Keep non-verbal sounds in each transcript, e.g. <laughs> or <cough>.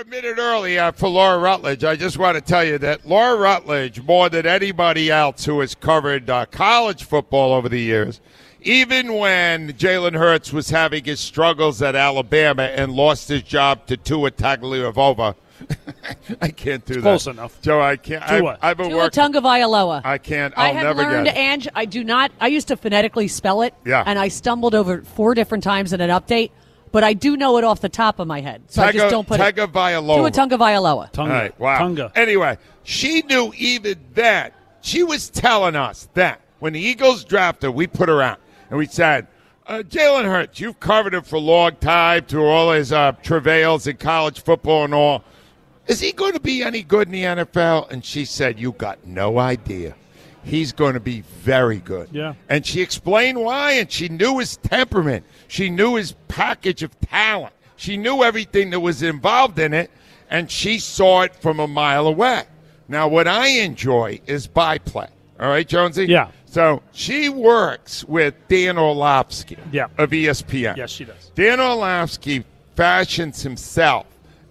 A minute early uh, for Laura Rutledge. I just want to tell you that Laura Rutledge, more than anybody else who has covered uh, college football over the years, even when Jalen Hurts was having his struggles at Alabama and lost his job to Tua Tagovailoa. <laughs> I can't do It's that. close enough. Joe, I can't. I, Tua. I've been Tua working. Tagovailoa. I can't. I'll I have never learned, get it. Ange, I do not. I used to phonetically spell it. Yeah. And I stumbled over it four different times in an update, but I do know it off the top of my head. So I just don't put it. Tagovailoa. Tua Tagovailoa. Tunga. All right, wow. Tunga. Anyway, she knew even that. She was telling us that when the Eagles drafted, her, we put her out and we said, uh, Jalen Hurts, you've covered him for a long time through all his uh, travails in college football and all. Is he going to be any good in the NFL? And she said, You got no idea. He's going to be very good. Yeah. And she explained why, and she knew his temperament. She knew his package of talent. She knew everything that was involved in it, and she saw it from a mile away. Now, what I enjoy is byplay. All right, Jonesy? Yeah. So she works with Dan Orlovsky Yeah. of ESPN. Yes, she does. Dan Orlovsky fashions himself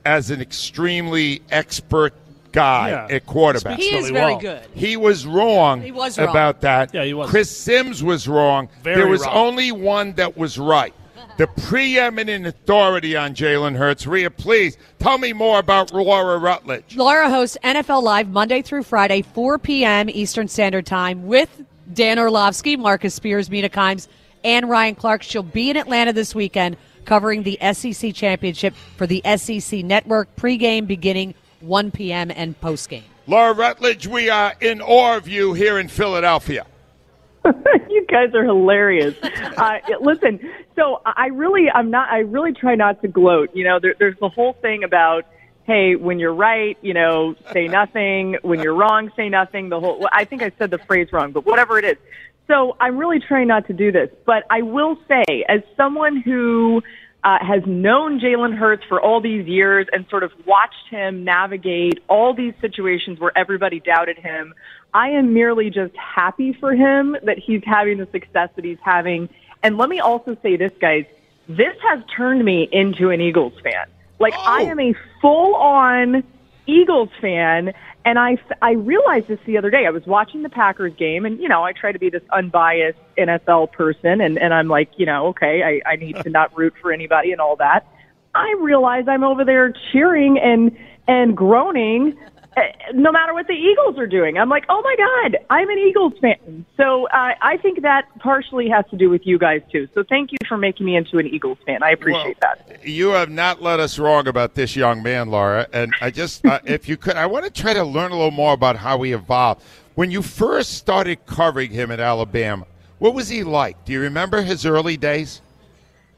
as an extremely expert guy Yeah. at quarterback. He is really very well. good. He was wrong He was wrong. about that. Yeah, he was. Chris Sims was wrong. Very there was wrong. only one that was right. The preeminent authority on Jalen Hurts. Rhea, please tell me more about Laura Rutledge. Laura hosts NFL Live Monday through Friday, 4 p.m. Eastern Standard Time with Dan Orlovsky, Marcus Spears, Mina Kimes, and Ryan Clark. She'll be in Atlanta this weekend covering the SEC Championship for the SEC Network pregame beginning 1 p.m. and postgame. Laura Rutledge, we are in awe of you here in Philadelphia. <laughs> you guys are hilarious. <laughs> Uh, listen, so I really, I'm not, I really try not to gloat. You know, there, there's the whole thing about, hey, when you're right, you know, say <laughs> nothing. When you're wrong, say nothing. The whole, I think I said the phrase wrong, but whatever it is. So I'm really trying not to do this. But I will say, as someone who uh, has known Jalen Hurts for all these years and sort of watched him navigate all these situations where everybody doubted him. I am merely just happy for him that he's having the success that he's having. And let me also say this, guys. This has turned me into an Eagles fan. Like I am a full on Eagles fan. And I, I realized this the other day. I was watching the Packers game, and you know, I try to be this unbiased NFL person, and and I'm like, you know, okay, I, I need to not root for anybody and all that. I realize I'm over there cheering and and groaning, <laughs> no matter what the Eagles are doing. I'm like, oh my god, I'm an Eagles fan. So uh, I think that partially has to do with you guys too. So thank you for making me into an Eagles fan. I appreciate Well, that. You have not led us wrong about this young man, Laura. And I just, uh, <laughs> if you could, I want to try to learn a little more about how he evolved. When you first started covering him at Alabama, what was he like? Do you remember his early days?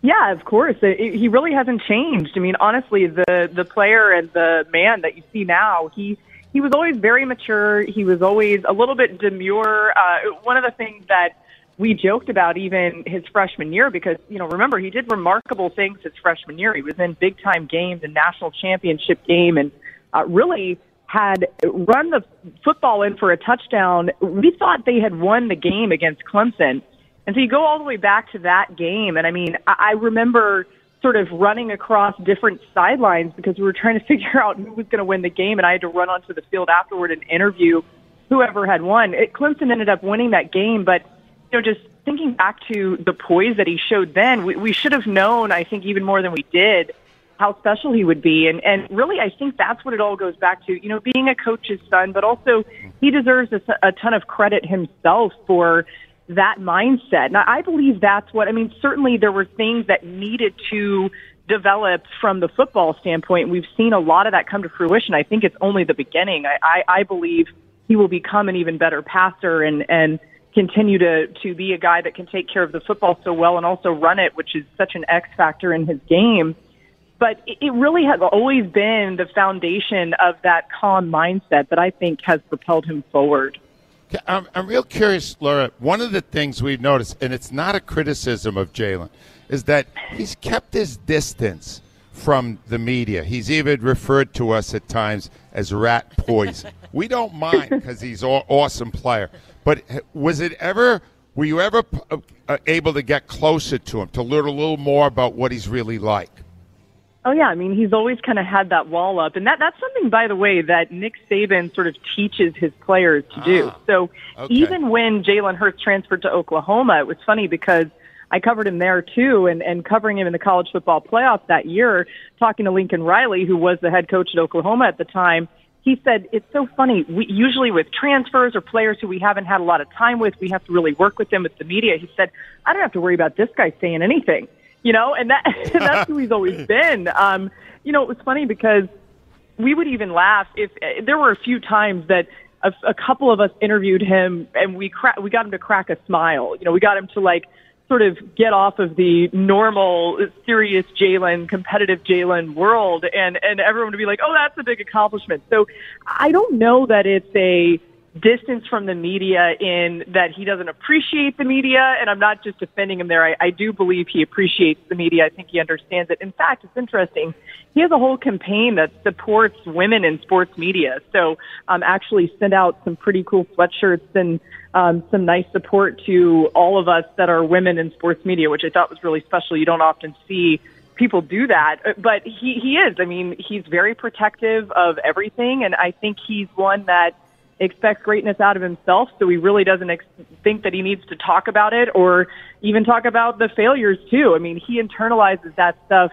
Yeah, of course. It, it, he really hasn't changed. I mean, honestly, the the player and the man that you see now, he he was always very mature. He was always a little bit demure. Uh, one of the things that we joked about even his freshman year because you know remember he did remarkable things his freshman year. He was in big time games and national championship game and uh, really had run the football in for a touchdown. We thought they had won the game against Clemson. And so you go all the way back to that game. And I mean, I I remember sort of running across different sidelines because we were trying to <laughs> figure out who was going to win the game. And I had to run onto the field afterward and interview whoever had won. It, Clemson ended up winning that game. But, you know, just thinking back to the poise that he showed then, we, we should have known, I think, even more than we did, how special he would be. And, and really, I think that's what it all goes back to, you know, being a coach's son, but also he deserves a, a ton of credit himself for that mindset. And I believe that's what, I mean, certainly there were things that needed to develop from the football standpoint. We've seen a lot of that come to fruition. I think it's only the beginning. I, I, I believe he will become an even better passer and, and, continue to to be a guy that can take care of the football so well and also run it, which is such an X factor in his game but it really has always been the foundation of that calm mindset that I think has propelled him forward. I'm, I'm real curious, Laura. One of the things we've noticed, and it's not a criticism of Jalen, is that he's kept his distance from the media. He's even referred to us at times as rat poison. <laughs> we don't mind because he's an awesome player. But was it ever? Were you ever uh, able to get closer to him to learn a little more about what he's really like? Oh yeah, I mean he's always kind of had that wall up, and that that's something, by the way, that Nick Saban sort of teaches his players to do. Ah, so okay. even when Jalen Hurts transferred to Oklahoma, it was funny because I covered him there too, and and covering him in the college football playoffs that year, talking to Lincoln Riley, who was the head coach at Oklahoma at the time. He said, it's so funny. We, usually with transfers or players who we haven't had a lot of time with, we have to really work with them with the media. He said, I don't have to worry about this guy saying anything you know, and that <laughs> that's <laughs> who he's always been. Um, you know, it was funny because we would even laugh if uh, there were a few times that a, a couple of us interviewed him and we cra- we got him to crack a smile. You know, we got him to like sort of get off of the normal serious Jalen, competitive Jalen world and and everyone would be like, "Oh, that's a big accomplishment." So, I don't know that it's a distance from the media in that he doesn't appreciate the media, and I'm not just defending him there. I, I do believe he appreciates the media. I think he understands it. In fact, it's interesting. He has a whole campaign that supports women in sports media. So, um, actually sent out some pretty cool sweatshirts and um, some nice support to all of us that are women in sports media, which I thought was really special. You don't often see people do that, but he he is. I mean, he's very protective of everything, and I think he's one that expects greatness out of himself, so he really doesn't ex- think that he needs to talk about it or even talk about the failures too. I mean, he internalizes that stuff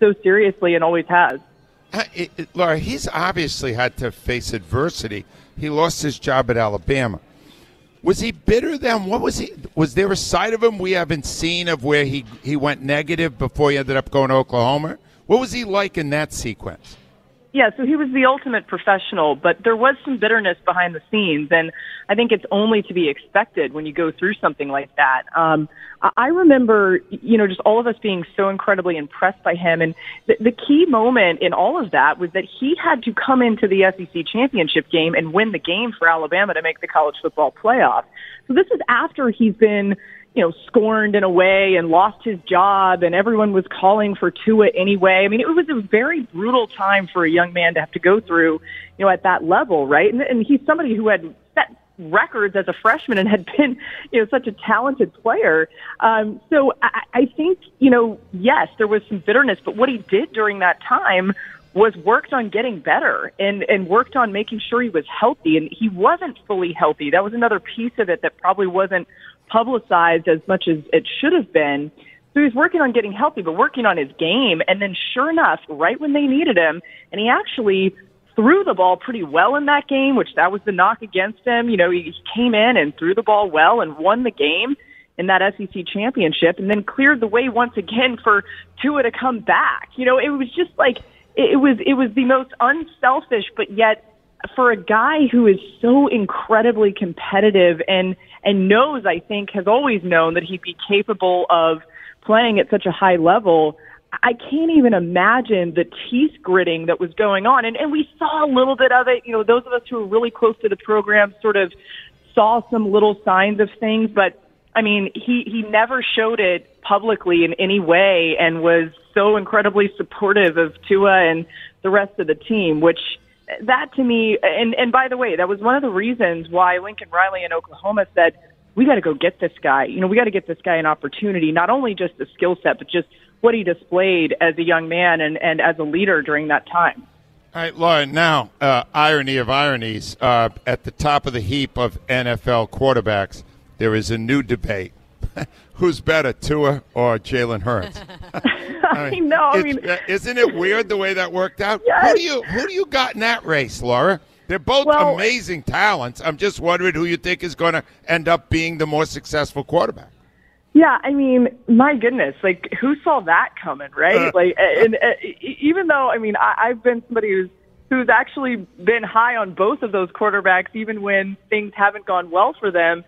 so seriously and always has. Uh, it, it, Laura, he's obviously had to face adversity. He lost his job at Alabama. Was he bitter then? What was he? Was there a side of him we haven't seen of where he he went negative before he ended up going to Oklahoma? What was he like in that sequence? Yeah, so he was the ultimate professional, but there was some bitterness behind the scenes, and I think it's only to be expected when you go through something like that. Um, I remember, you know, just all of us being so incredibly impressed by him, and the, the key moment in all of that was that he had to come into the SEC championship game and win the game for Alabama to make the college football playoff. So this is after he's been you know, scorned in a way and lost his job and everyone was calling for Tua anyway. I mean, it was a very brutal time for a young man to have to go through, you know, at that level, right? And, and he's somebody who had set records as a freshman and had <laughs> been, you know, such a talented player. Um, so I, I think, you know, yes, there was some bitterness, but what he did during that time was worked on getting better and, and worked on making sure he was healthy. And he wasn't fully healthy. That was another piece of it that probably wasn't publicized as much as it should have been. So he's working on getting healthy, but working on his game. And then sure enough, right when they needed him, and he actually threw the ball pretty well in that game, which that was the knock against him. You know, he came in and threw the ball well and won the game in that SEC championship and then cleared the way once again for Tua to come back. You know, it was just like, it was, it was the most unselfish, but yet for a guy who is so incredibly competitive and and knows, I think, has always known that he'd be capable of playing at such a high level. I can't even imagine the teeth gritting that was going on. And, and we saw a little bit of it. You know, those of us who were really close to the program sort of saw some little signs of things, but I mean, he, he never showed it publicly in any way and was so incredibly supportive of Tua and the rest of the team, which that to me, and and by the way, that was one of the reasons why Lincoln Riley in Oklahoma said we got to go get this guy. You know, we got to get this guy an opportunity, not only just the skill set, but just what he displayed as a young man and and as a leader during that time. All right, Lauren, Now, uh, irony of ironies, uh, at the top of the heap of NFL quarterbacks, there is a new debate. <laughs> who's better, Tua or Jalen Hurts? <laughs> I know. I It's- mean, uh, isn't it weird the way that worked out? Yes. Who do you who do you got in that race, Laura? They're both Well- amazing talents. I'm just wondering who you think is going to end up being the more successful quarterback. Yeah, I mean, my goodness, like who saw that coming, right? Uh. like, and, and e- even though I mean, I, I've been somebody who's who's actually been high on both of those quarterbacks, even when things haven't gone well for them.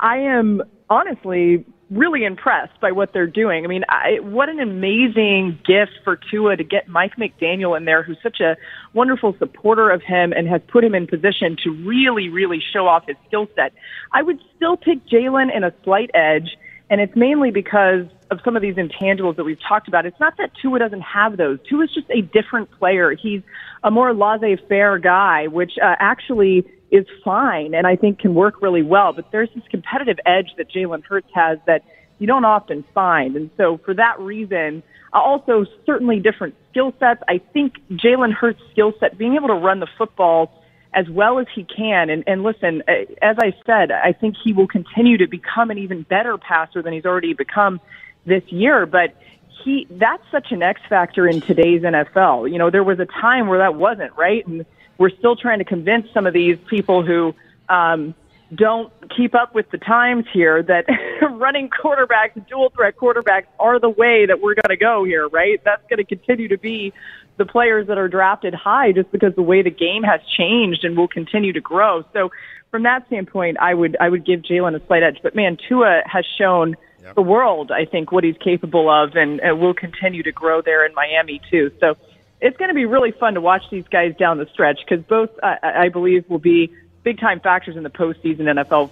I, am honestly really impressed by what they're doing. I mean, I, what an amazing gift for Tua to get Mike McDaniel in there, who's such a wonderful supporter of him and has put him in position to really, really show off his skill set. I would still pick Jalen in a slight edge. And it's mainly because of some of these intangibles that we've talked about. It's not that Tua doesn't have those. Tua is just a different player. He's a more laissez-faire guy, which uh, actually is fine and I think can work really well. But there's this competitive edge that Jalen Hurts has that you don't often find. And so for that reason, also certainly different skill sets. I think Jalen Hurts' skill set, being able to run the football as well as he can. And, and listen, uh, as I said, I think he will continue to become an even better passer than he's already become this year. But he, that's such an X factor in today's NFL. You know, there was a time where that wasn't, right? And we're still trying to convince some of these people who, um, don't keep up with the times here that <laughs> running quarterbacks, dual threat quarterbacks are the way that we're going to go here, right? That's going to continue to be the players that are drafted high just because the way the game has changed and will continue to grow. So from that standpoint, I would, I would give Jalen a slight edge, but man, Tua has shown Yep. the world, I think, what he's capable of and, and will continue to grow there in Miami too. So it's going to be really fun to watch these guys down the stretch because both, I believe, will be big time factors in the postseason NFL.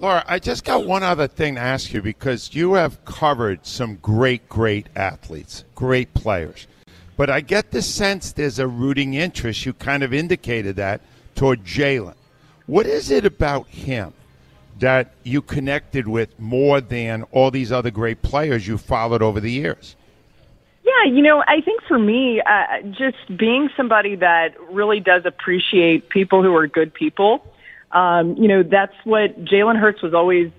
Laura, I just got one other thing to ask you because you have covered some great, great athletes, great players. But I get the sense there's a rooting interest. You kind of indicated that toward Jalen. What is it about him that you connected with more than all these other great players you followed over the years? Yeah, you know, I think for me, uh, just being somebody that really does appreciate people who are good people, um, you know, that's what Jalen Hurts was always,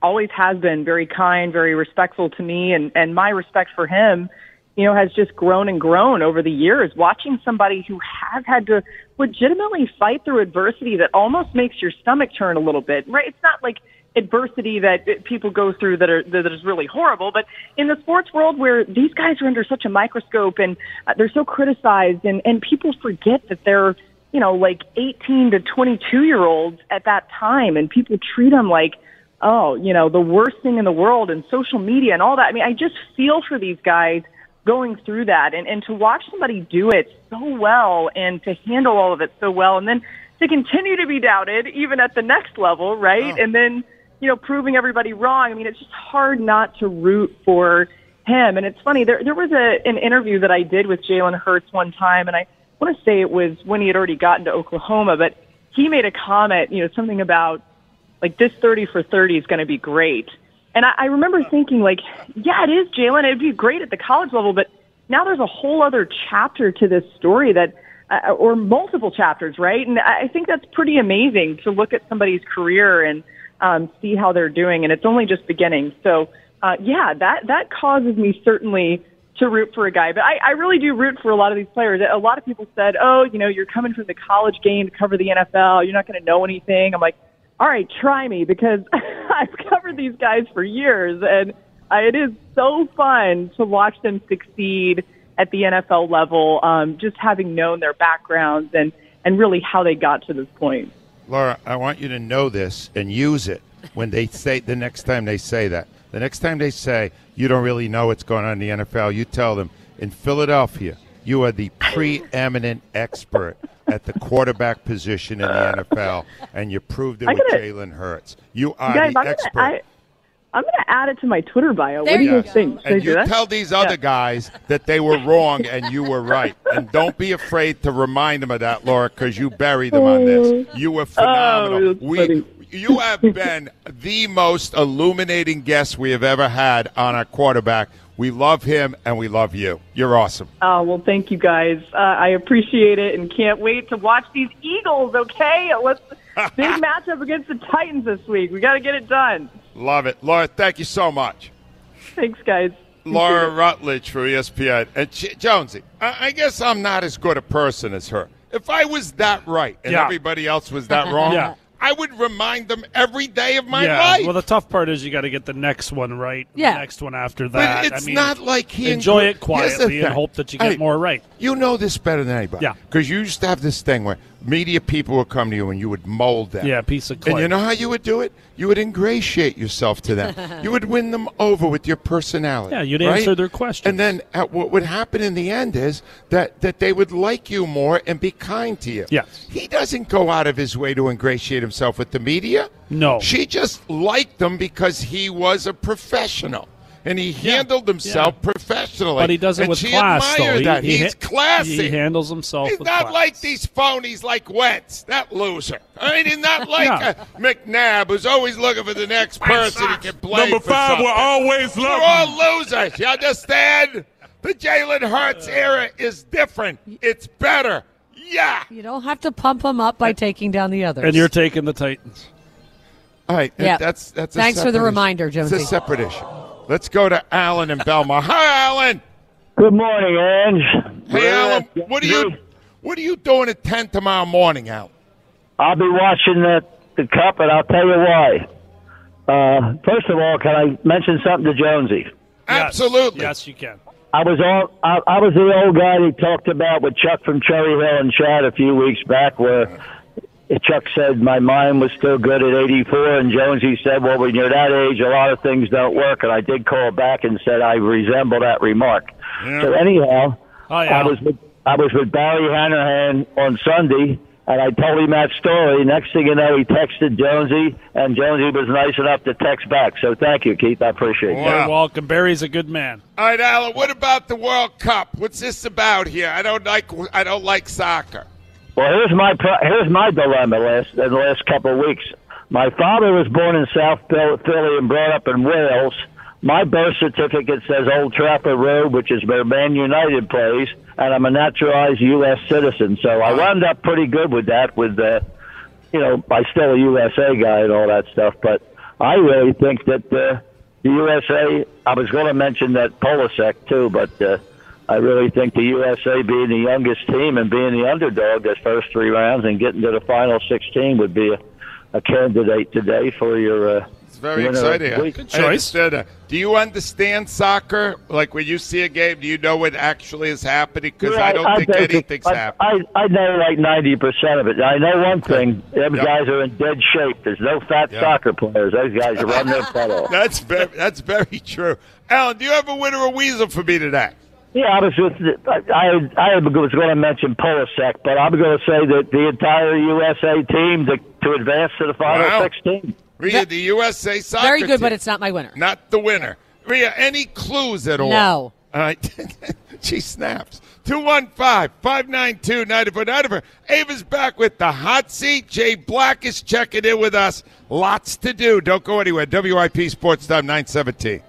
always has been very kind, very respectful to me, and and my respect for him, you know, has just grown and grown over the years. Watching somebody who has had to legitimately fight through adversity that almost makes your stomach turn a little bit, right? It's not like adversity that people go through that are that is really horrible. But in the sports world, where these guys are under such a microscope and uh, they're so criticized, and and people forget that they're you know like 18 to 22 year olds at that time, and people treat them like oh you know the worst thing in the world, and social media and all that. I mean, I just feel for these guys going through that, and and to watch somebody do it so well, and to handle all of it so well, and then to continue to be doubted even at the next level, right? Oh. And then you know, proving everybody wrong. I mean, it's just hard not to root for him. And it's funny, there there was a an interview that I did with Jalen Hurts one time, and I want to say it was when he had already gotten to Oklahoma, but he made a comment, you know, something about like this thirty for thirty is going to be great. And I, I remember thinking, like, yeah, it is, Jalen. It'd be great at the college level, but now there's a whole other chapter to this story that, uh, or multiple chapters, right? And I think that's pretty amazing to look at somebody's career and um, see how they're doing, and it's only just beginning. So, uh, yeah, that that causes me certainly to root for a guy. But I, I really do root for a lot of these players. A lot of people said, "Oh, you know, you're coming from the college game to cover the NFL. You're not going to know anything." I'm like, "All right, try me," because <laughs> I've covered these guys for years, and uh, it is so fun to watch them succeed at the NFL level. Um, just having known their backgrounds and and really how they got to this point. Laura, I want you to know this and use it when they say the next time they say that. The next time they say you don't really know what's going on in the NFL, you tell them in Philadelphia, you are the preeminent expert at the quarterback position in the NFL, and you proved it I with Jalen Hurts. You are guys, the I'm expert. gonna, I, I'm gonna add it to my Twitter bio. There what do you you think? Should and you tell these other Yeah. guys that they were wrong and you were right. And don't be afraid to remind them of that, Laura, because you buried them on this. You were phenomenal. Oh, we, you have been the most illuminating guest we have ever had on our quarterback. We love him and we love you. You're awesome. Oh well, thank you guys. Uh, I appreciate it and can't wait to watch these Eagles. Okay, let's <laughs> big matchup against the Titans this week. We got to get it done. Love it. Laura, thank you so much. Thanks, guys. Laura Rutledge for ESPN. And J- Jonesy, I-, I guess I'm not as good a person as her. If I was that right and Yeah. everybody else was that <laughs> wrong, Yeah. I would remind them every day of my yeah. life. Well, the tough part is you got to get the next one right. Yeah. The next one after but that. it's I mean, not like he enjoy inclu- it quietly and hope that you get Hey, more right. You know this better than anybody. Yeah. Because you used to have this thing where media people would come to you and you would mold them. Yeah, piece of And you know how you would do it? You would ingratiate yourself to them. <laughs> you would win them over with your personality. Yeah, you'd right? answer their questions. And then uh, what would happen in the end is that, that they would like you more and be kind to you. Yes. He doesn't go out of his way to ingratiate himself with the media. No. She just liked him because he was a professional. And he handled himself professionally. But he does it and with she class, though. He, that. he He's classy. He handles himself He's with not class. like these phonies like Wentz, that loser. I mean, he's not <laughs> like Yeah. uh, McNabb, who's always looking for the next person he can blame. Number for five something. will always We're love all you. losers. You understand? The Jalen Hurts era is different. It's better. Yeah. You don't have to pump them up by taking down the others. And you're taking the Titans. All right. Yeah. That's that's. A Thanks for the separate reminder, issue. It's a separate issue. Let's go to Alan in Belmar. Hi, Alan. Good morning, Ange. Hey, Alan. What are you What are you doing at ten tomorrow morning, Alan? I'll be watching the the cup, and I'll tell you why. Uh, first of all, can I mention something to Jonesy? Yes. Absolutely. Yes, you can. I was all I, I was the old guy he talked about with Chuck from Cherry Hill and Chad a few weeks back, where Chuck said my mind was still good at 84, and Jonesy said, "Well, when you're that age, a lot of things don't work." And I did call back and said I resemble that remark. So anyhow, Oh, yeah. I was with I was with Barry Hanahan on Sunday, and I told him that story. Next thing you know, he texted Jonesy, and Jonesy was nice enough to text back. So thank you, Keith. I appreciate Wow. that. You're welcome. Barry's a good man. All right, Alan. What about the World Cup? What's this about here? I don't like I don't like soccer. Well, here's my here's my dilemma last in the last couple of weeks. My father was born in South Philly and brought up in Wales. My birth certificate says Old Trafford Road, which is where Man United plays, and I'm a naturalized U.S. citizen. So I wound up pretty good with that. With uh, you know, I'm still a USA guy and all that stuff. But I really think that uh, the USA. I was going to mention that Pulisic too, but. Uh, I really think the USA being the youngest team and being the underdog this first three rounds and getting to the final 16 would be a, a candidate today for your. Uh, It's very winner exciting. the I- week. Good choice. understand that. Do you understand soccer? Like when you see a game, do you know what actually is happening? Because Yeah, I don't think basic- anything's I, happening. I, I know like 90% of it. I know one thing. Them Yep. guys are in dead shape. There's no fat Yeah. soccer players. Those guys are running their <laughs> butt off. That's very, that's very true. Alan, do you have a winner or weasel for me today? Yeah, I was with. The, I I was going to mention Pulisic, but I'm going to say that the entire USA team to, to advance to the final Wow. 16. Rhea, the USA soccer Very good, team. but it's not my winner. not the winner. Rhea, any clues at all? No. All right. <laughs> she snaps. 215-592-9494. Ava's back with the hot seat. Jay Black is checking in with us. Lots to do. Don't go anywhere. WIP Sports Time 917.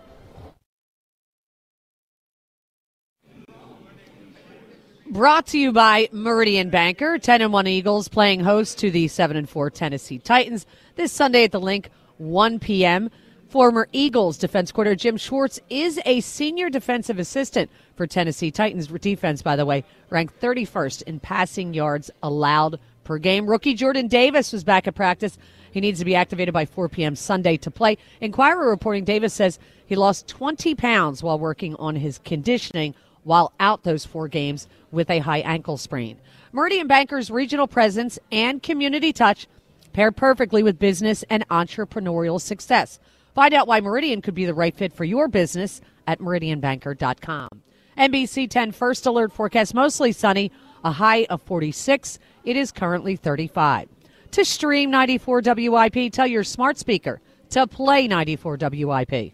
Brought to you by Meridian Banker, 10 and 1 Eagles playing host to the 7 and 4 Tennessee Titans this Sunday at the Linc 1 p.m. Former Eagles defense coordinator Jim Schwartz is a senior defensive assistant for Tennessee Titans defense by the way, ranked 31st in passing yards allowed per game. Rookie Jordan Davis was back at practice. He needs to be activated by 4 p.m. Sunday to play. Inquirer reporting Davis says he lost 20 pounds while working on his conditioning while out those four games with a high ankle sprain. Meridian Banker's regional presence and community touch pair perfectly with business and entrepreneurial success. Find out why Meridian could be the right fit for your business at meridianbanker.com. NBC 10 first alert forecast mostly sunny, a high of 46. It is currently 35. To stream 94 WIP, tell your smart speaker to play 94 WIP.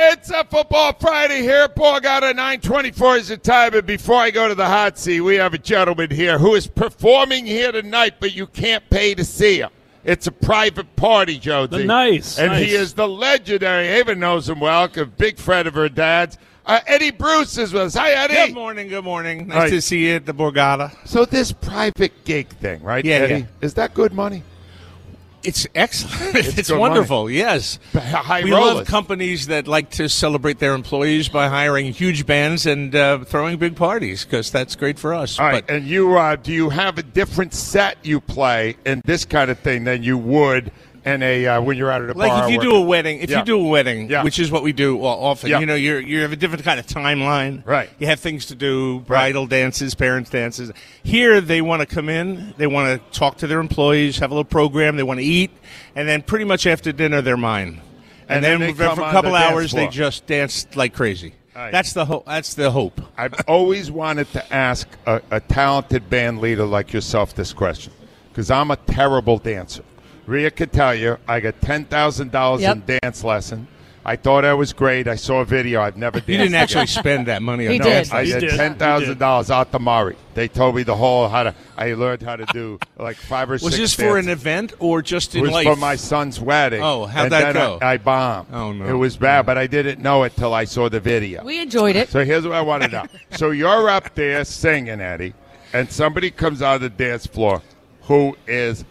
It's a football Friday here. Paul got a 924 is the time. And before I go to the hot seat, we have a gentleman here who is performing here tonight, but you can't pay to see him. It's a private party, Josie. The nice, And nice. he is the legendary, Haven knows him well, a big friend of her dad's. Uh, Eddie Bruce is with us. Hi, Eddie. Good morning. Good morning. Nice All right. to see you at the Borgata. So this private gig thing, right, Yeah, Eddie? yeah. Is that good money? It's excellent. It's It's, wonderful. Yes. High we rollers. love companies that like to celebrate their employees by hiring huge bands and uh, throwing big parties because that's great for us. All right, But and you uh, do you have a different set you play in this kind of thing than you would in a uh, when you're out at a like bar? if you do a wedding, if Yeah. you do a wedding, Yeah. which is what we do well, often, Yeah. you know, you're you have a different kind of timeline. Right. You have things to do, bridal dances, parents dances. Here, they want to come in, they want to talk to their employees, have a little program, they want to eat, and then pretty much after dinner, they're mine. And And, then then, they for a couple the hours, they just dance like crazy. Right. That's the hope. That's the hope. I've always wanted to ask a, a talented band leader like yourself this question because I'm a terrible dancer. Rhea could tell you I got ten thousand dollars in dance lesson. I thought I was great. I saw a video. I've never <laughs> danced. You didn't actually spend that money on He no, did. I nice. You did did. ten thousand dollars Arthur Murray. They told me the whole how to. I learned how to do like five or six. Was six. this for an event or just It in was life? for my son's wedding. Oh, how'd and that then go? I, I bombed. Oh, no. It was bad, but I didn't know it till I saw the video. We enjoyed it. So here's what I want to know. so you're up there singing, Eddie, and somebody comes out of the dance floor who is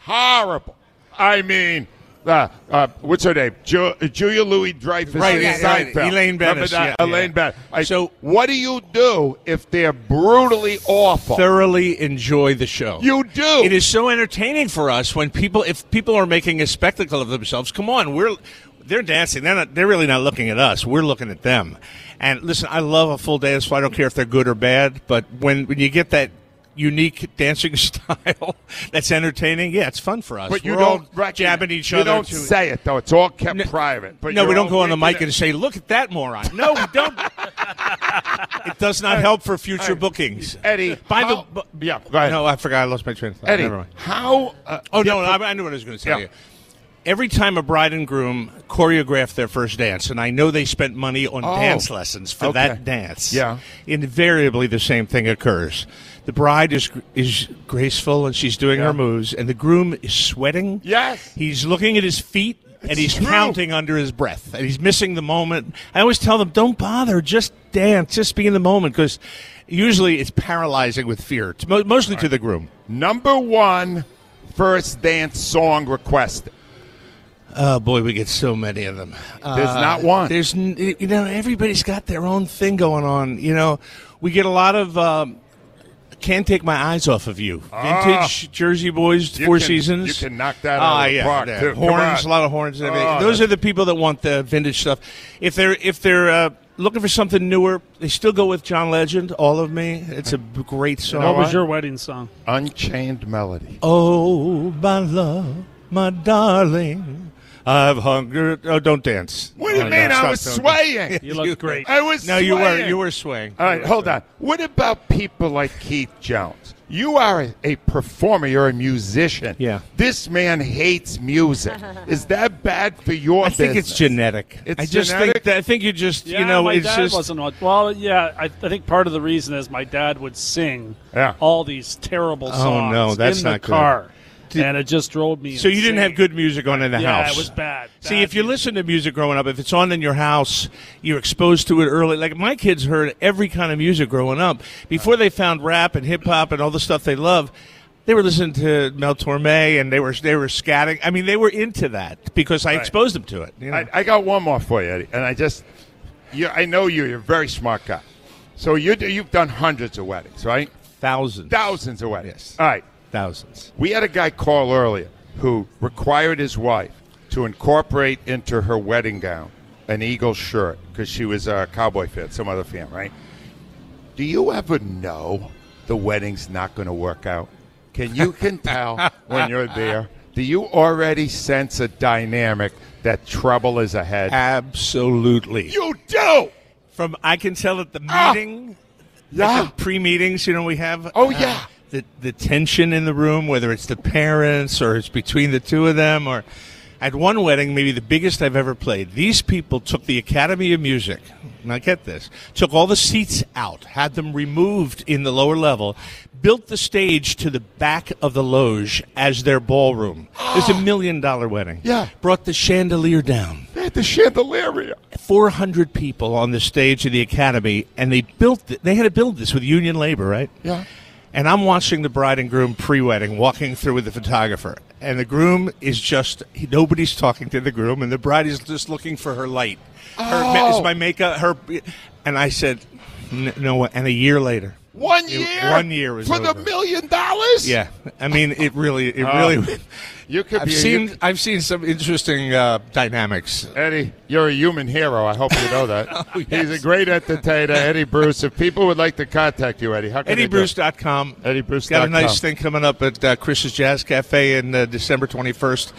horrible. I mean, uh, uh, what's her name? Ju- Julia Louis Dreyfus. Right, yeah, right. Elaine that? yeah, Elaine yeah. I- So- what do you do if they're brutally awful? thoroughly enjoy the show. You do. It is so entertaining for us when people, if people are making a spectacle of themselves. Come on, we're they're dancing. They're not. They're really not looking at us. We're looking at them. And listen, I love a full dance. floor. I don't care if they're good or bad. But when when you get that unique dancing <laughs> style that's entertaining, yeah, it's fun for us. But you We're don't recognize- jabbing each you other. don't to- say it though. It's all kept No- private. But no, we don't go on the mic it. and say, "Look at that moron." No, we don't. <laughs> it does not help for future bookings. Eddie, By how- the yeah, go ahead. No, I forgot. I lost my train of thought. Eddie, Never mind. how? Uh, Oh no, I, I knew what I was going to tell Yeah. you. Every time a bride and groom choreograph their first dance, and I know they spent money on Oh, dance lessons for okay. that dance. Yeah. invariably the same thing occurs. The bride is is graceful and she's doing Yeah. her moves, and the groom is sweating. Yes. he's looking at his feet. And he's true. counting under his breath, and he's missing the moment. I always tell them, "Don't bother, just dance, just be in the moment," because usually it's paralyzing with fear, It's mo- mostly to the groom. Number one first dance song requested. Oh boy, we get so many of them. There's Uh, not one. There's, you know, everybody's got their own thing going on. You know, we get a lot of. Um, can't take my eyes off of you. Vintage Jersey Boys, Ah. Four can- Seasons. you can knock that out Ah, of the yeah, park, yeah. too. Horns, a lot of horns. And everything. Oh, Those are the people that want the vintage stuff. If they're if they're uh, looking for something newer, they still go with John Legend. All of me. It's a great song. know What was your wedding song? Unchained Melody. Oh, my love, my darling, I've hungered. Oh, don't dance. What do you Oh, mean? no, I was don't- swaying. <laughs> You look great. I was swaying. No, you were you were swaying. All right, hold on. What about people like Keith Jones? You are a, a performer. You're a musician. Yeah. This man hates music. <laughs> Is that bad for your I think it's genetic. It's I just genetic? think that, I think you just Yeah, you know my it's dad just wasn't one. Well, yeah, I, I think part of the reason is my dad would sing Yeah. all these terrible oh, songs Oh, songs no, that's in the not good. Car, and it just drove me. so you didn't have good music on in the yeah, house. Yeah, it was bad. See, Bad if you music. listen to music growing up, if it's on in your house, you're exposed to it early. Like my kids heard every kind of music growing up before they found rap and hip hop and all the stuff they love. They were listening to Mel Torme, and they were they were scatting. I mean, they were into that because I Right. exposed them to it. you know. I, I got one more for you, Eddie, and I just, you, I know you. You're a very smart guy. So you you've done hundreds of weddings, right? Thousands, Thousands of weddings. Yes. All right. Thousands. We had a guy call earlier who required his wife to incorporate into her wedding gown an Eagle shirt because she was a Cowboy fan, some other fan, right? Do you ever know the wedding's not going to work out? Can you can tell when you're there? Do you already sense a dynamic that trouble is ahead? Absolutely. You do. From I can tell at the Ah. meeting, Yeah. pre meetings, you know, we have. Oh, uh, yeah. The the tension in the room, whether it's the parents or it's between the two of them, or at one wedding, maybe the biggest I've ever played. These people took the Academy of Music. Now get this: took all the seats out, had them removed in the lower level, built the stage to the back of the loge as their ballroom. It's a <gasps> million dollar wedding. Yeah. brought the chandelier down. They had the chandelier. 400 people on the stage of the academy, and they built. Th- they had to build this with union labor, right? Yeah. And I'm watching the bride and groom pre-wedding, walking through with the photographer, and the groom is just he, nobody's talking to the groom, and the bride is just looking for her light. Her Oh. is my makeup. Her, and I said, no. And a year later, One It- year. one year was for the million dollars. yeah. I mean, it really, it Oh. really. You could I've be. seen, I've seen some interesting uh, dynamics. Eddie, you're a human hero. I hope you know that. <laughs> Oh, He's a great entertainer, Eddie Bruce. If people would like to contact you, Eddie, how can they do it? EddieBruce.com. EddieBruce.com. Got a nice thing coming up at uh, Chris's Jazz Cafe in uh, December 21st.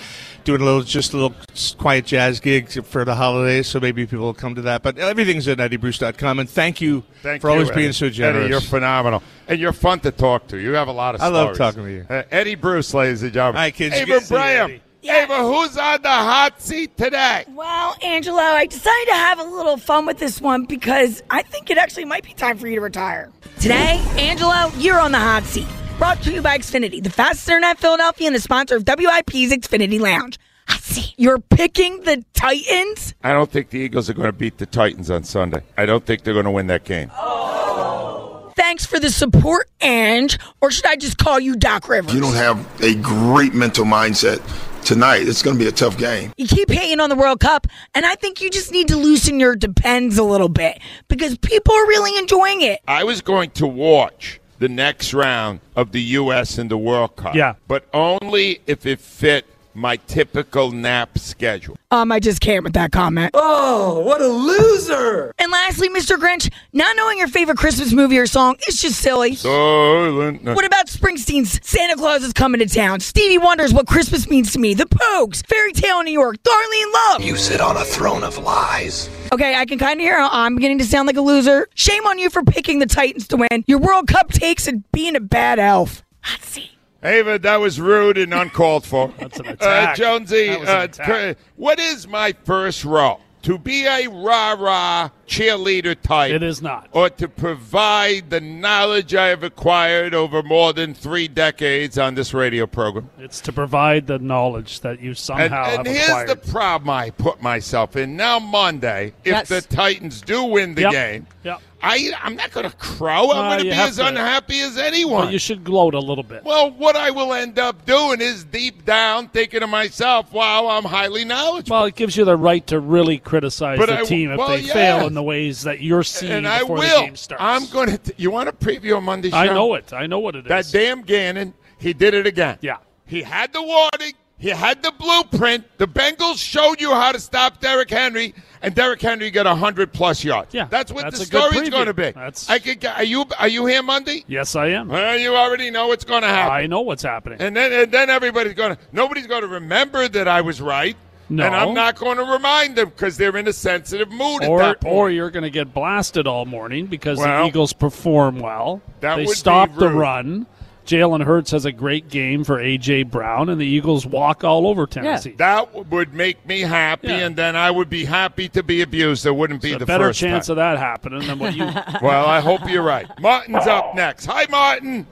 Doing a little, just a little quiet jazz gig for the holidays, so maybe people will come to that. But everything's at EddieBruce.com. And thank you Thank for you, always Eddie. being so generous. Eddie, you're phenomenal, and you're fun to talk to. You have a lot of. I love talking to you. Uh, Eddie Bruce, ladies and gentlemen. Hi, kids. Ava Good to see you, Braham. Eddie. Ava, who's on the hot seat today? Well, Angelo, I decided to have a little fun with this one because I think it actually might be time for you to retire. Today, Angelo, you're on the hot seat. Brought to you by Xfinity, the fastest internet in Philadelphia and the sponsor of WIP's Xfinity Lounge. Hot seat. You're picking the Titans? I don't think the Eagles are going to beat the Titans on Sunday. I don't think they're going to win that game. Oh. Thanks for the support, Ange. Or should I just call you Doc Rivers? you don't have a great mental mindset tonight, it's going to be a tough game. You keep hating on the World Cup, and I think you just need to loosen your depends a little bit because people are really enjoying it. I was going to watch the next round of the U.S. in the World Cup. Yeah. But only if it fit my typical nap schedule. Um, I just can't with that comment. Oh, what a loser! And lastly, Mr. Grinch, not knowing your favorite Christmas movie or song is just silly. Silent. What about Springsteen's Santa Claus is Coming to Town? Stevie Wonder's What Christmas Means to Me, The Pogues, Fairy Tale in New York, Darlene Love. You sit on a throne of lies. Okay, I can kind of hear how I'm beginning to sound like a loser. Shame on you for picking the Titans to win. Your World Cup takes and being a bad elf. Let's see. Ava, that was rude and uncalled for. <laughs> That's an Uh, attack. Jonesy, was an uh, attack. what is my first role? To be a rah rah cheerleader type. It is not. Or to provide the knowledge I have acquired over more than three decades on this radio program. It's to provide the knowledge that you And, somehow and have here's acquired. the problem I put myself in. Now, Monday, if Yes. the Titans do win the Yep. game, Yep. I, I'm not going to crow. I'm Uh, going to be as to- unhappy as anyone. But you should gloat a little bit. Well, what I will end up doing is deep down thinking to myself, wow, I'm highly knowledgeable. Well, it gives you the right to really criticize But the I- team if well, they yeah. fail in the ways that you're seeing and I will. the game starts. I'm going to. You want to preview a Monday show? I know it. I know what it is. That damn Gannon, he did it again. Yeah. He had the warning. He had the blueprint. The Bengals showed you how to stop Derrick Henry, and Derrick Henry got hundred plus yards. Yeah, that's what that's the story's going to be. That's- I could. Are you? Are you here Monday? Yes, I am. Well, you already know what's going to happen. I know what's happening. And then, and then everybody's going to. Nobody's going to remember that I was right. No. And I'm not going to remind them because they're in a sensitive mood or, at that point. or you're going to get blasted all morning because Well, the Eagles perform well. that they would be stop the run. Jalen Hurts has a great game for AJ Brown, and the Eagles walk all over Tennessee. That would make me happy, Yeah. and then I would be happy to be abused. There wouldn't be It's a the better first chance time. of that happening than what you. <laughs> <laughs> Well, I hope you're right. Martin's up next. Hi, Martin.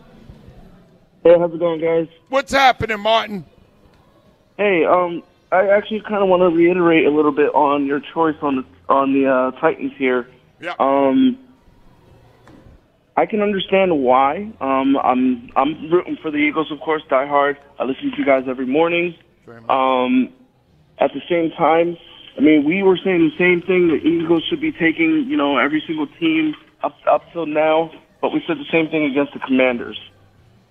Hey, how's it going, guys? What's happening, Martin? Hey, um, I actually kind of want to reiterate a little bit on your choice on the on the uh, Titans here. Yeah. Um, I can understand why. Um, I'm I'm rooting for the Eagles, of course, die hard. I listen to you guys every morning. Um, at the same time, I mean, we were saying the same thing. The Eagles should be taking, you know, every single team up up till now. But we said the same thing against the Commanders,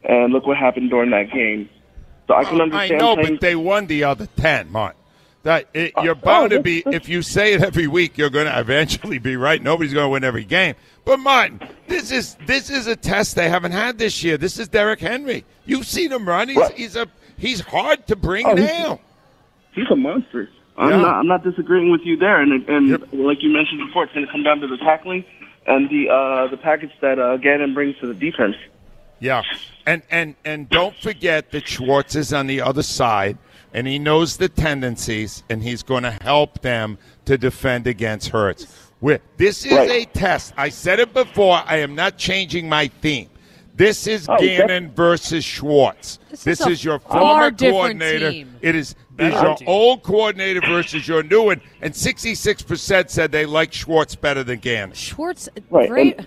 and look what happened during that game. So I can I understand. know, saying, but they won the other ten, Martin. That it, you're oh, bound to be. If you say it every week, you're going to eventually be right. Nobody's going to win every game. But Martin, this is this is a test they haven't had this year. This is Derrick Henry. You've seen him run. He's, he's a he's hard to bring Oh, down. he's a monster. I'm Yeah. not. I'm not disagreeing with you there. And and like you mentioned before, it's going to come down to the tackling and the uh, the package that uh, Gannon brings to the defense. Yeah, and and and don't forget that Schwartz is on the other side, and he knows the tendencies, and he's going to help them to defend against Hurts. We're, this is Right. a test. I said it before. I am not changing my theme. This is Oh, def- Gannon versus Schwartz. This This, is is your far former coordinator. team. It is, is your team. old coordinator versus your new one, and sixty-six percent said they like Schwartz better than Gannon. Schwartz, Right, great. and-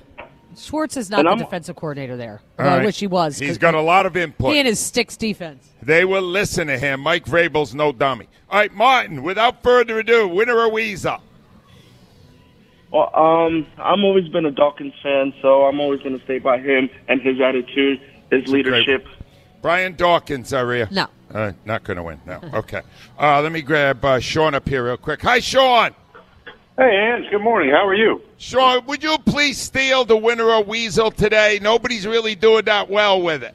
Schwartz is not the defensive coordinator there. All Although I wish he was. He's 'cause got a lot of input. He and his sticks defense. They will listen to him. Mike Vrabel's no dummy. All right, Martin, without further ado, winner or Weasel? Well, um, I'm always been a Dawkins fan, so I'm always going to stay by him and his attitude, his leadership. Brian Dawkins, Rhea. No. Uh, not going to win. No. Okay. Uh, let me grab uh, Sean up here real quick. Hi, Sean. Hey, Ange. Good morning. How are you? Sean, would you please steal the winner of Weasel today? Nobody's really doing that well with it.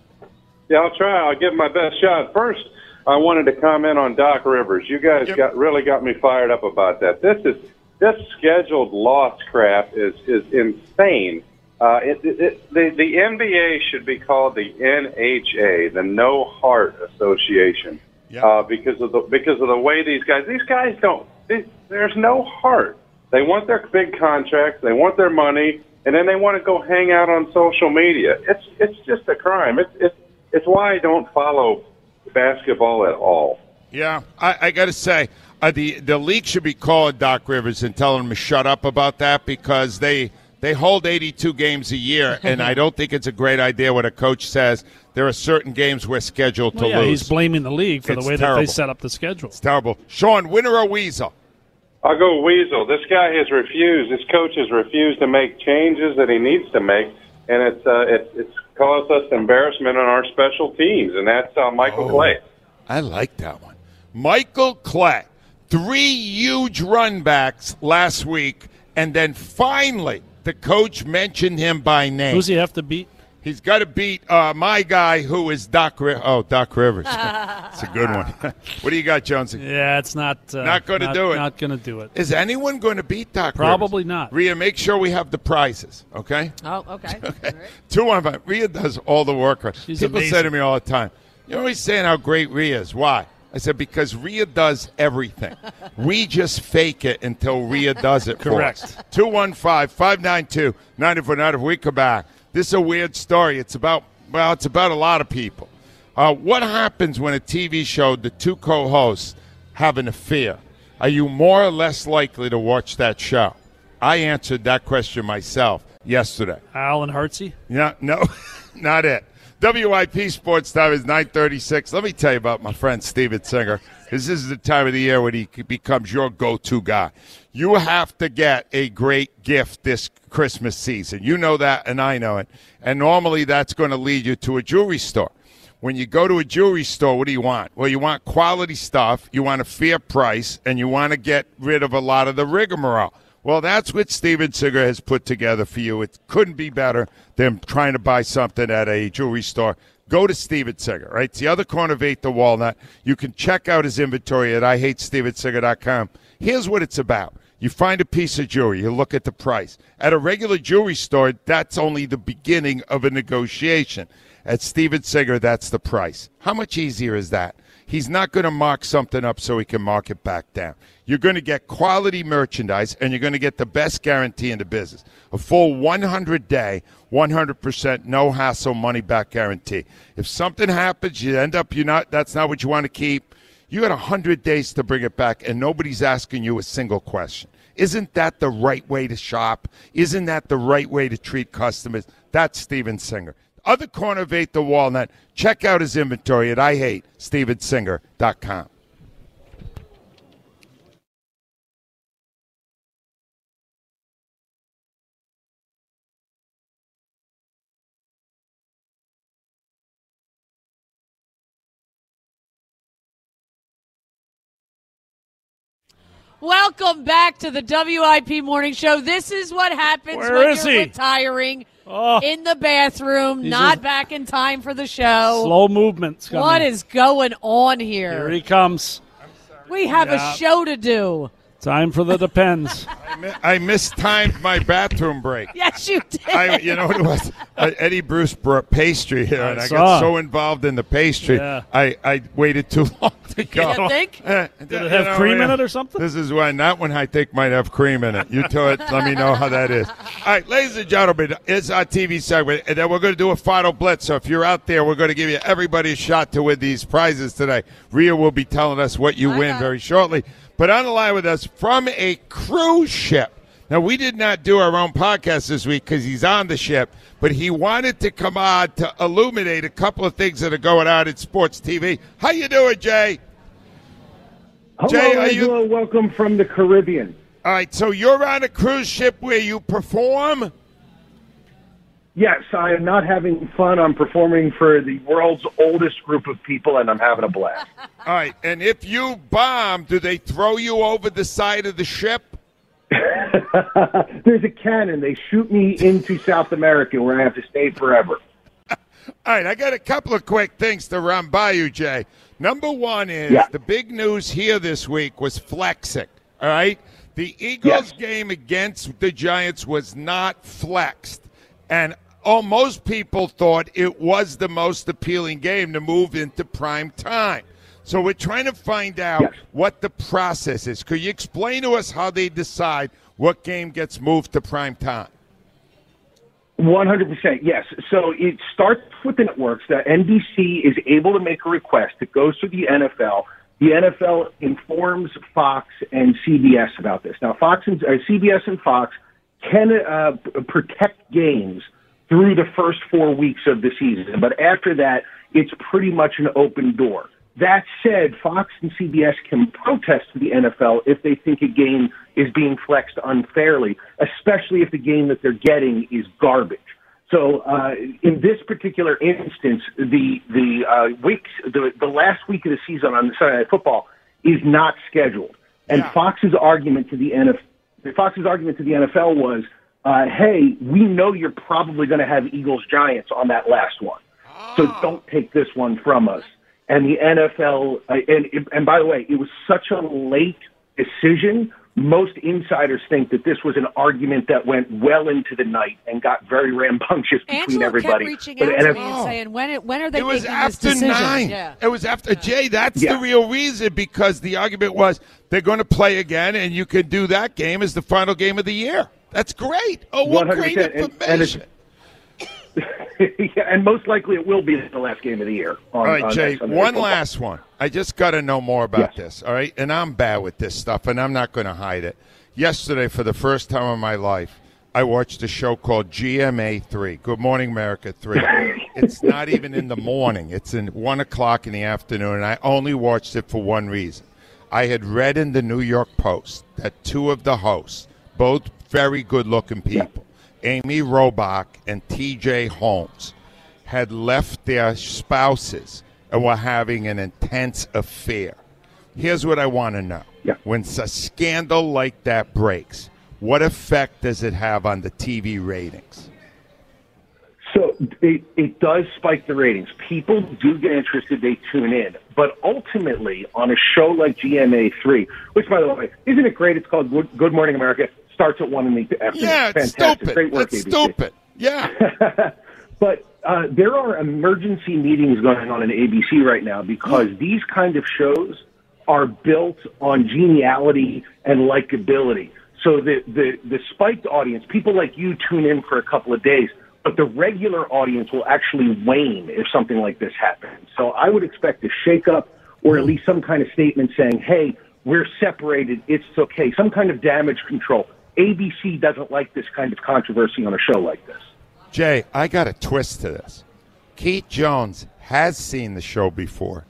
Yeah, I'll try. I'll give my best shot. First, I wanted to comment on Doc Rivers. You guys Yep. got really got me fired up about that. This is this scheduled loss crap is is insane. Uh, it, it, it, the the NBA should be called the NHA, the No Heart Association, Yep. uh, because of the because of the way these guys these guys don't. These, there's no heart. They want their big contracts, they want their money, and then they want to go hang out on social media. It's it's just a crime. It's it's it's why I don't follow basketball at all. Yeah, I, I got to say, uh, the the league should be calling Doc Rivers and telling him to shut up about that because they they hold 82 games a year, <laughs> and I don't think it's a great idea when a coach says there are certain games we're scheduled Well, to yeah, lose. he's blaming the league for It's the way that they set up the schedule. it's terrible. Sean, winner or Weasel? I'll go Weasel. This guy has refused. This coach has refused to make changes that he needs to make, and it's uh, it's it's caused us embarrassment on our special teams, and that's uh, Michael Oh. Clay. I like that one. Michael Clay, three huge run backs last week, and then finally the coach mentioned him by name. Who's he have to beat? He's got to beat uh, my guy, who is Doc. Ri- oh, Doc Rivers. <laughs> it's a good one. <laughs> what do you got, Jonesy? Yeah, it's not uh, Not gonna do it. Not going to do it. Is anyone going to beat Doc? Probably Rivers? not. Rhea, make sure we have the prizes. Okay. Oh, okay. <laughs> Okay, Two one five. Rhea does all the work. She's People say to me all the time, "You're always saying how great Rhea is. Why?" I said, "Because Rhea does everything. we just fake it until Rhea does it Correct. for us." Two one five five nine two ninety four ninety. We come back. This is a weird story. It's about well, it's about a lot of people. Uh, what happens when a TV show, the two co-hosts have an affair? Are you more or less likely to watch that show? I answered that question myself yesterday. Alan Hartsey. Yeah, no, <laughs> not it. WIP Sports Time is 936. Let me tell you about my friend Steven Singer. This is the time of the year when he becomes your go-to guy. You have to get a great gift this Christmas season. You know that, and I know it. And normally that's going to lead you to a jewelry store. When you go to a jewelry store, what do you want? Well, you want quality stuff, you want a fair price, and you want to get rid of a lot of the rigmarole. Well, that's what Steven Singer has put together for you. It couldn't be better than trying to buy something at a jewelry store. Go to Steven Singer, right? It's the other corner of 8th to Walnut. You can check out his inventory at IHateStevenSinger.com. Here's what it's about. You find a piece of jewelry, you look at the price. At a regular jewelry store, that's only the beginning of a negotiation. At Steven Singer, that's the price. How much easier is that? He's not going to mark something up so he can mark it back down. You're going to get quality merchandise and you're going to get the best guarantee in the business. A full 100 day, 100% no hassle money back guarantee. If something happens, you end up, you're not that's not what you want to keep. You got 100 days to bring it back and nobody's asking you a single question. Isn't that the right way to shop? Isn't that the right way to treat customers? That's Steven Singer. Other corner of 8 the Walnut. Check out his inventory at IHateStevenSinger.com. Welcome back to the WIP Morning Show. This is what happens Where when you're he? retiring Oh. in the bathroom, not back in time for the show. Slow movements. Coming. What is going on here? Here he comes. we have Yeah. a show to do. Time for the depends. <laughs> I, mi- I mistimed my bathroom break. <laughs> Yes, you did. I, you know what it was? Uh, Eddie Bruce brought pastry here, I and I saw. got so involved in the pastry, Yeah. I, I waited too <laughs> long to go. You think? Did it you have know, cream in it or something? This is why that one I think might have cream in it. You tell it. let me know how that is. All right, ladies and gentlemen, it's our TV segment, and then we're going to do a final blitz. So if you're out there, we're going to give you everybody a shot to win these prizes today. Rhea will be telling us what you win very shortly. But on the line with us from a cruise ship. Now we did not do our own podcast this week because he's on the ship, but he wanted to come on to illuminate a couple of things that are going on in sports TV. How you doing, Jay? Hello, Jay, are you- Welcome from the Caribbean. All right, so you're on a cruise ship where you perform. Yes, I am not having fun. I'm performing for the world's oldest group of people, and I'm having a blast. <laughs> All right, and if you bomb, do they throw you over the side of the ship? <laughs> There's a cannon. They shoot me into South America, where I have to stay forever. <laughs> All right, I got a couple of quick things to run by you, Jay. Number one is Yeah. the big news here this week was flexing. All right, the Eagles game against the Giants was not flexed, and oh, most people thought it was the most appealing game to move into prime time. So we're trying to find out what the process is. Could you explain to us how they decide what game gets moved to prime time? One hundred percent, yes. So it starts with the networks. That NBC is able to make a request. It goes to the NFL. The NFL informs Fox and CBS about this. Now, Fox and uh, CBS and Fox can uh, protect games through the first four weeks of the season, but after that, it's pretty much an open door. That said, Fox and CBS can protest to the NFL if they think a game is being flexed unfairly, especially if the game that they're getting is garbage. So uh, in this particular instance, the the uh, weeks the the last week of the season on Sunday Night Football is not scheduled, and Fox's argument to the NFL, Fox's argument to the NFL was, uh, "Hey, we know you're probably going to have Eagles Giants on that last one, so don't take this one from us." And the NFL, uh, and and by the way, it was such a late decision. Most insiders think that this was an argument that went well into the night and got very rambunctious between Angela everybody. kept reaching But out to me and saying, "When it, when are they It was after this nine. Yeah. It was after Jay. That's Yeah. the real reason because the argument was they're going to play again, and you could do that game as the final game of the year. That's great. Oh, what great 100%. And- and <laughs> yeah, and most likely it will be the last game of the year. On, All right, on Jay. One last one. I just got to know more about this. All right, and I'm bad with this stuff, and I'm not going to hide it. Yesterday, for the first time in my life, I watched a show called GMA Three. Good Morning America Three. <laughs> it's not even in the morning. It's in one o'clock in the afternoon, and I only watched it for one reason. I had read in the New York Post that two of the hosts, both very good-looking people, Amy Robach and T.J. Holmes, had left their spouses and were having an intense affair. Here's what I want to know. When a scandal like that breaks, what effect does it have on the TV ratings? So it, it does spike the ratings. People do get interested; they tune in. But ultimately, on a show like GMA three, which by the way, isn't it great? It's called Good, Good Morning America. Starts at one in the afternoon. Yeah, it's Fantastic. stupid. Great work, It's ABC. stupid. Yeah. <laughs> but uh, there are emergency meetings going on in ABC right now because these kind of shows are built on geniality and likability. So the, the, the spiked audience, people like you tune in for a couple of days, but the regular audience will actually wane if something like this happens. So I would expect a shakeup or at least some kind of statement saying, hey, we're separated, it's okay, some kind of damage control. ABC doesn't like this kind of controversy on a show like this. Jay, I got a twist to this. Keith Jones has seen the show before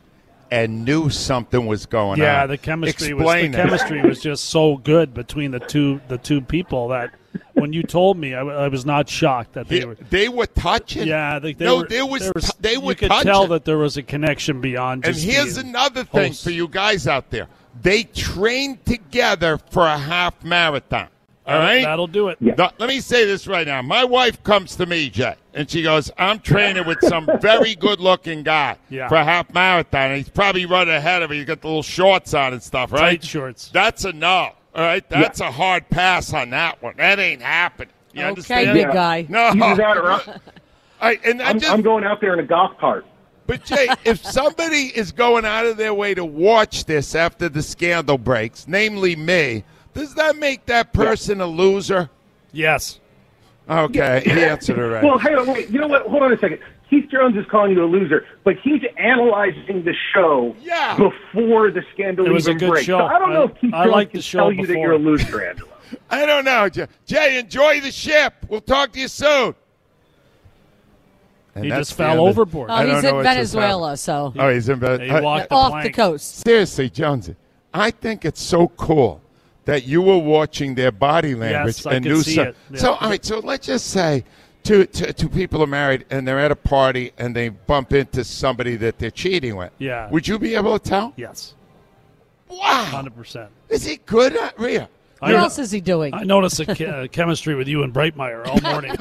and knew something was going on. Yeah, the chemistry was Explain the it. chemistry was just so good between the two the two people that when you told me, I, I was not shocked that they They, were. they were touching. Yeah, they, they no, were, there was, there t- they were you could touching. tell that there was a connection beyond. and Just here's being another thing hosts. for you guys out there. They trained together for a half marathon. All That'll- do it. Now, let me say this right now. My wife comes to me, Jay, and she goes, I'm training with some <laughs> very good looking guy Yeah. for a half marathon. And he's probably running ahead of me. He's got the little shorts on and stuff, right? Tight shorts. That's a no. All right? That's a hard pass on that one. That ain't happening. You Okay, understand? big guy. No. Either that or I'm, All right, and I I'm, just, I'm going out there in a golf cart. but Jay, <laughs> if somebody is going out of their way to watch this after the scandal breaks, namely me, does that make that person a loser? Yes. Okay, he answered it right. Well, hey, wait. You know what? Hold on a second. Keith Jones is calling you a loser, but he's analyzing the show Yeah. before the scandal It was a even good breaks. show. So I don't know I- if Keith I Jones liked can the show tell you that before. you're a loser, Angela. <laughs> I don't know, Jay. Jay, enjoy the ship. We'll talk to you soon. And He that's just the fell end of- overboard. Oh, I don't he's know in what just Venezuela, happened. so Oh, he's in He Venezuela. walked the off plank. the coast. Seriously, Jonesy, I think it's so cool that you were watching their body language I and could knew see so. it, yeah. So, all right. So let's just say two, two, two people are married and they're at a party and they bump into somebody that they're cheating with. Yeah. Would you be able to tell? Yes. Wow. Hundred percent. Is he good at Rhea? what else is he doing? I noticed a che- uh, chemistry with you and Brightmeyer all <laughs> morning.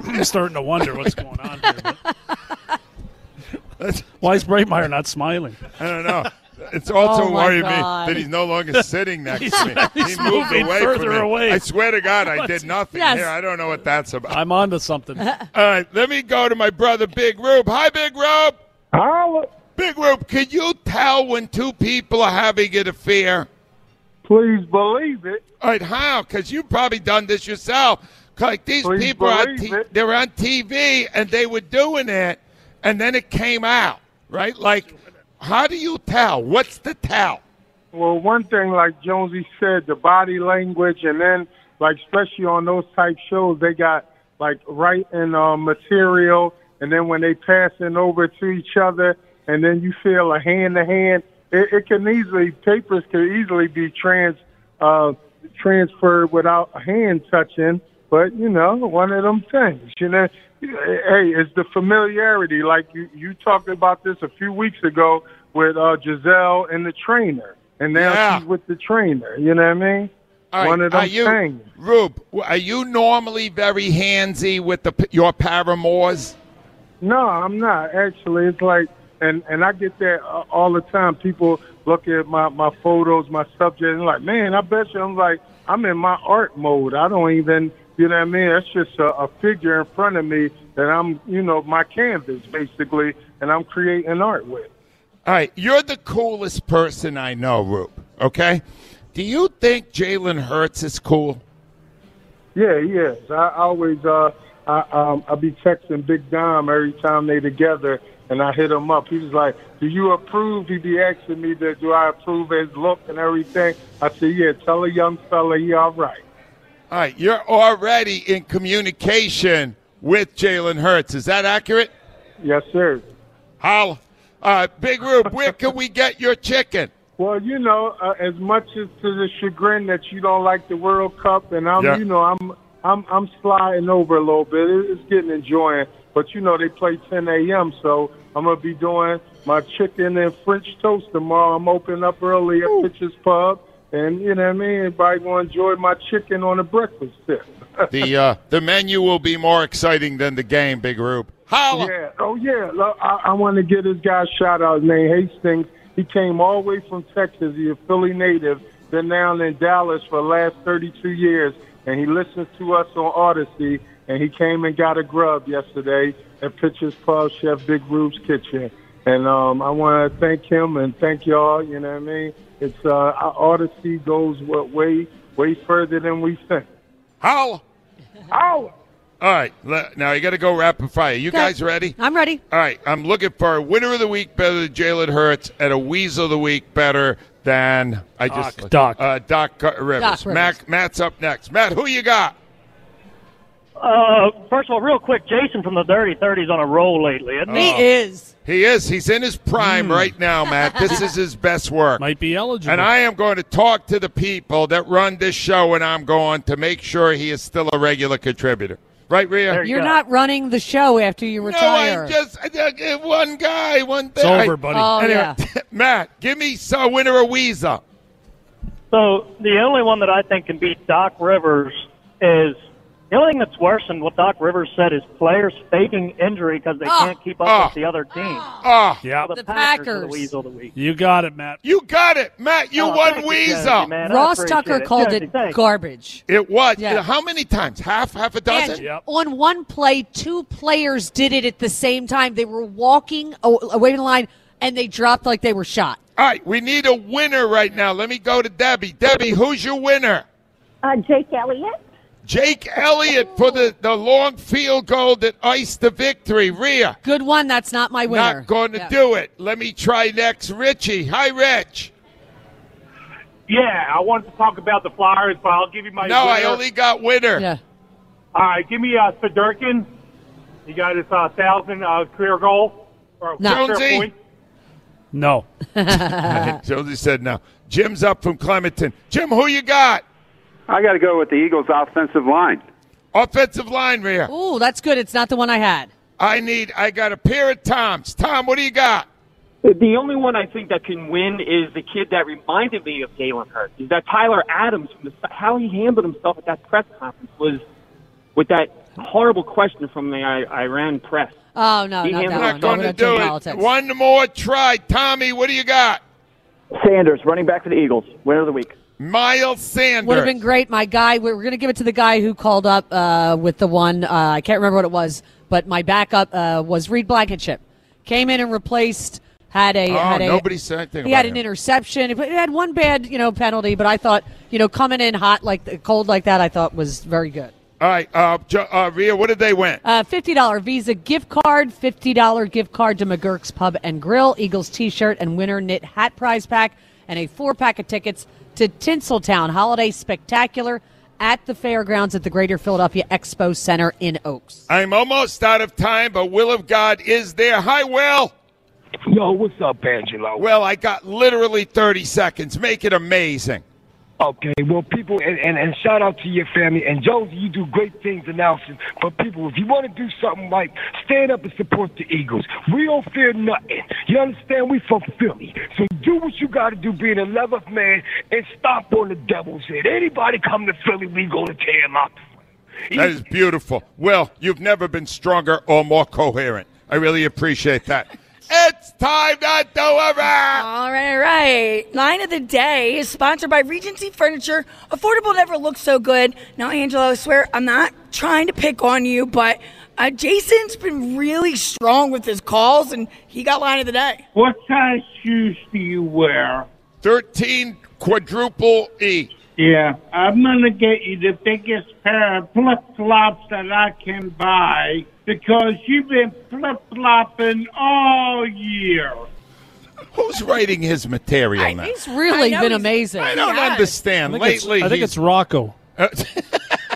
I'm starting to wonder what's going on here. but- <laughs> Why is Brightmeyer not smiling? I don't know. It's also Oh, my worried me that he's no longer <laughs> sitting next He's- to me. he's he moved moving away further from me. away. I swear to God, I did nothing Yes. here. I don't know what that's about. I'm on to something. <laughs> All right, let me go to my brother Big Rube. Hi, Big Rube. Holla. Big Rube, can you tell when two people are having an affair? Please believe it. All right, how? Because you've probably done this yourself. Like these Please people are on t- they're on TV and they were doing it, and then it came out, right? Like, how do you tell? What's the tell? Well, one thing, like Jonesy said, the body language, and then, like, especially on those type shows, they got, like, writing uh, material, and then when they passing over to each other, and then you feel a hand-to-hand, it, it can easily, papers can easily be trans, uh, transferred without a hand touching, but, you know, one of them things, you know. Hey, it's the familiarity. Like, you, you talked about this a few weeks ago with uh, Gisele and the trainer and now Yeah. she's with the trainer. You know what I mean? Right, One of are you, things. Rube, are you normally very handsy with the your paramours? No, I'm not actually. It's like, and and I get that uh, all the time. People look at my my photos, my subject, and like, man, I bet you. I'm like, I'm in my art mode. I don't even, you know what I mean? That's just a, a figure in front of me that I'm, you know, my canvas basically, and I'm creating art with. All right, you're the coolest person I know, Rube. Okay, do you think Jalen Hurts is cool? Yeah, he is. I always uh I um I be texting Big Dom every time they together and I hit him up. He was like, Do you approve? He be asking me that do I approve his look and everything. I said, Yeah, tell a young fella he all right. All right, you're already in communication with Jalen Hurts. Is that accurate? Yes, sir. How? Uh, Big Rube, where can we get your chicken? Well, you know, uh, as much as to the chagrin that you don't like the World Cup, and I'm, Yeah. you know, I'm, I'm, I'm sliding over a little bit. It's getting enjoying, but you know, they play 10 a.m., so I'm gonna be doing my chicken and French toast tomorrow. I'm opening up early at Pitcher's Pub, and you know what I mean. Everybody gonna enjoy my chicken on a breakfast tip. <laughs> The uh, the menu will be more exciting than the game, Big Rube. Holla! Yeah. Oh, yeah. Look, I, I want to give this guy a shout out. His name Hastings. He came all the way from Texas. He's a Philly native. Been down in Dallas for the last 32 years, and he listens to us on Audacy. And he came and got a grub yesterday at Pitcher's Pub, Chef Big Rube's Kitchen. And um, I want to thank him and thank y'all. You know what I mean? It's uh, our Audacy goes wa- way, way further than we think. How? How? All right, le- now you got to go rapid fire. You Okay. guys ready? I'm ready. All right, I'm looking for a winner of the week better than Jalen Hurts and a weasel of the week better than I just Doc, Doc. Uh, Doc Rivers. Doc Rivers. Mac, Matt's up next. Matt, who you got? Uh, first of all, real quick, Jason from the Dirty Thirties on a roll lately, isn't he? He is. He is. He's in his prime right now, Matt. This is his best work. Might be eligible. And I am going to talk to the people that run this show, and I'm going to make sure he is still a regular contributor. Right, Rhea? You're not running the show after you retire. No, I'm just uh, one guy, one thing. It's over, buddy. Oh, Anyway, yeah. <laughs> Matt, give me some winner of Weasel. So the only one that I think can beat Doc Rivers is the only thing that's worse than what Doc Rivers said is players faking injury because they Oh. can't keep up Oh. with the other team. Oh, Yeah. the, The Packers, are Packers. the weasel of the week. You got it, Matt. you got it, Matt. You Oh, won weasel. you, man. Ross Tucker it. called Jonesy, it thanks. garbage. It was. Yeah. How many times? Half, half a dozen. And Yep. on one play, two players did it at the same time. They were walking away from the line, and they dropped like they were shot. All right, we need a winner right now. Let me go to Debbie. Debbie, who's your winner? Uh, Jake Elliott. Jake Elliott for the, the long field goal that iced the victory. Rhea, Good one. That's not my winner. not going to Yeah. do it. Let me try next. Richie. Hi, Rich. Yeah, I wanted to talk about the Flyers, but I'll give you my. No, I only got winner. Yeah. All right, give me uh, Fedorkin. He got his uh, thousand uh, career goal or No. career Jonesy? point. No. <laughs> <laughs> Jonesy said no. Jim's up from Clementon. Jim, who you got? I got to go with the Eagles' offensive line. Offensive line, Rhea. Ooh, that's good. It's not the one I had. I need. I got a pair of Toms. Tom, what do you got? The only one I think that can win is the kid that reminded me of Jalen Hurts. Is that Tyler Adams? From the, how he handled himself at that press conference was with that horrible question from the I- Iran press. Oh no, He not handled that I'm one. not going to don't do do it. politics. One more try. Tommy, what do you got? Sanders, running back for the Eagles, winner of the week. Miles Sanders. Would have been great. My guy, we're going to give it to the guy who called up uh, with the one. Uh, I can't remember what it was, but my backup uh, was Reed Blankenship. Came in and replaced. Had a Oh, had a nobody said anything He had an him. interception. He had one bad you know penalty, but I thought you know coming in hot like cold like that, I thought was very good. All right, uh, uh, Rhea, what did they win? Uh, Fifty dollar Visa gift card, fifty dollar gift card to McGurk's Pub and Grill, Eagles T-shirt and winner knit hat prize pack, and a four pack of tickets to Tinseltown Holiday Spectacular at the fairgrounds at the Greater Philadelphia Expo Center in Oaks. I'm almost out of time, but Will of God is there. Hi, Will. Yo, what's up, Angelo? Well, I got literally 30 seconds. Make it amazing. Okay, well, people, and, and, and shout out to your family. And Jonesy, you do great things announcing. But people, if you want to do something like stand up and support the Eagles, we don't fear nothing. You understand? We from Philly. So do what you got to do, being a 11th man, and stop on the devil's head. Anybody come to Philly, we going to tear him out. That is beautiful. Well, you've never been stronger or more coherent. I really appreciate that. It's time to do a wrap. All right, all right. Line of the day is sponsored by Regency Furniture. Affordable never looks so good. Now, Angelo, I swear I'm not trying to pick on you, but uh, Jason's been really strong with his calls, and he got line of the day. What size shoes do you wear? 13 quadruple E. Yeah, I'm gonna get you the biggest pair of flip flops that I can buy because you've been flip flopping all year. Who's writing his material now? He's really been amazing. I don't understand. I think it's- Lately, I think he's- it's Rocco. Uh, <laughs>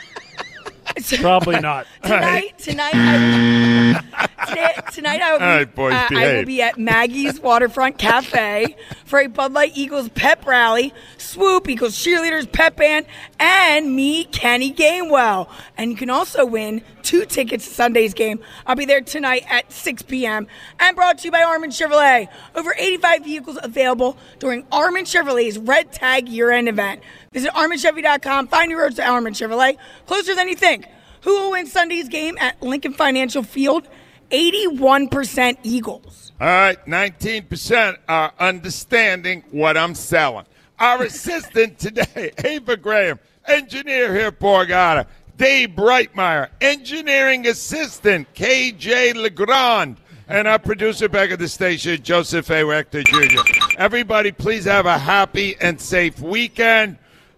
<laughs> Probably not. <laughs> Tonight, tonight, I will, <laughs> today, tonight I will be, All right, boys, uh, I will behave. be at Maggie's Waterfront Cafe for a Bud Light Eagles pep rally, Swoop Eagles cheerleaders pep band, and me, Kenny Gainwell. And you can also win two tickets to Sunday's game. I'll be there tonight at 6 p.m. and brought to you by Armin Chevrolet. Over 85 vehicles available during Armin Chevrolet's Red Tag year-end event. Visit ArminChevy.com. Find your roads to Armin Chevrolet. Closer than you think. Who will win Sunday's game at Lincoln Financial Field? 81% Eagles. All right, 19% are understanding what I'm selling. Our <laughs> assistant today, Ava Graham, engineer here at Borgata. Dave Brightmeyer, engineering assistant, KJ Legrand, and our producer back at the station, Joseph A. Rector Jr. Everybody, please have a happy and safe weekend.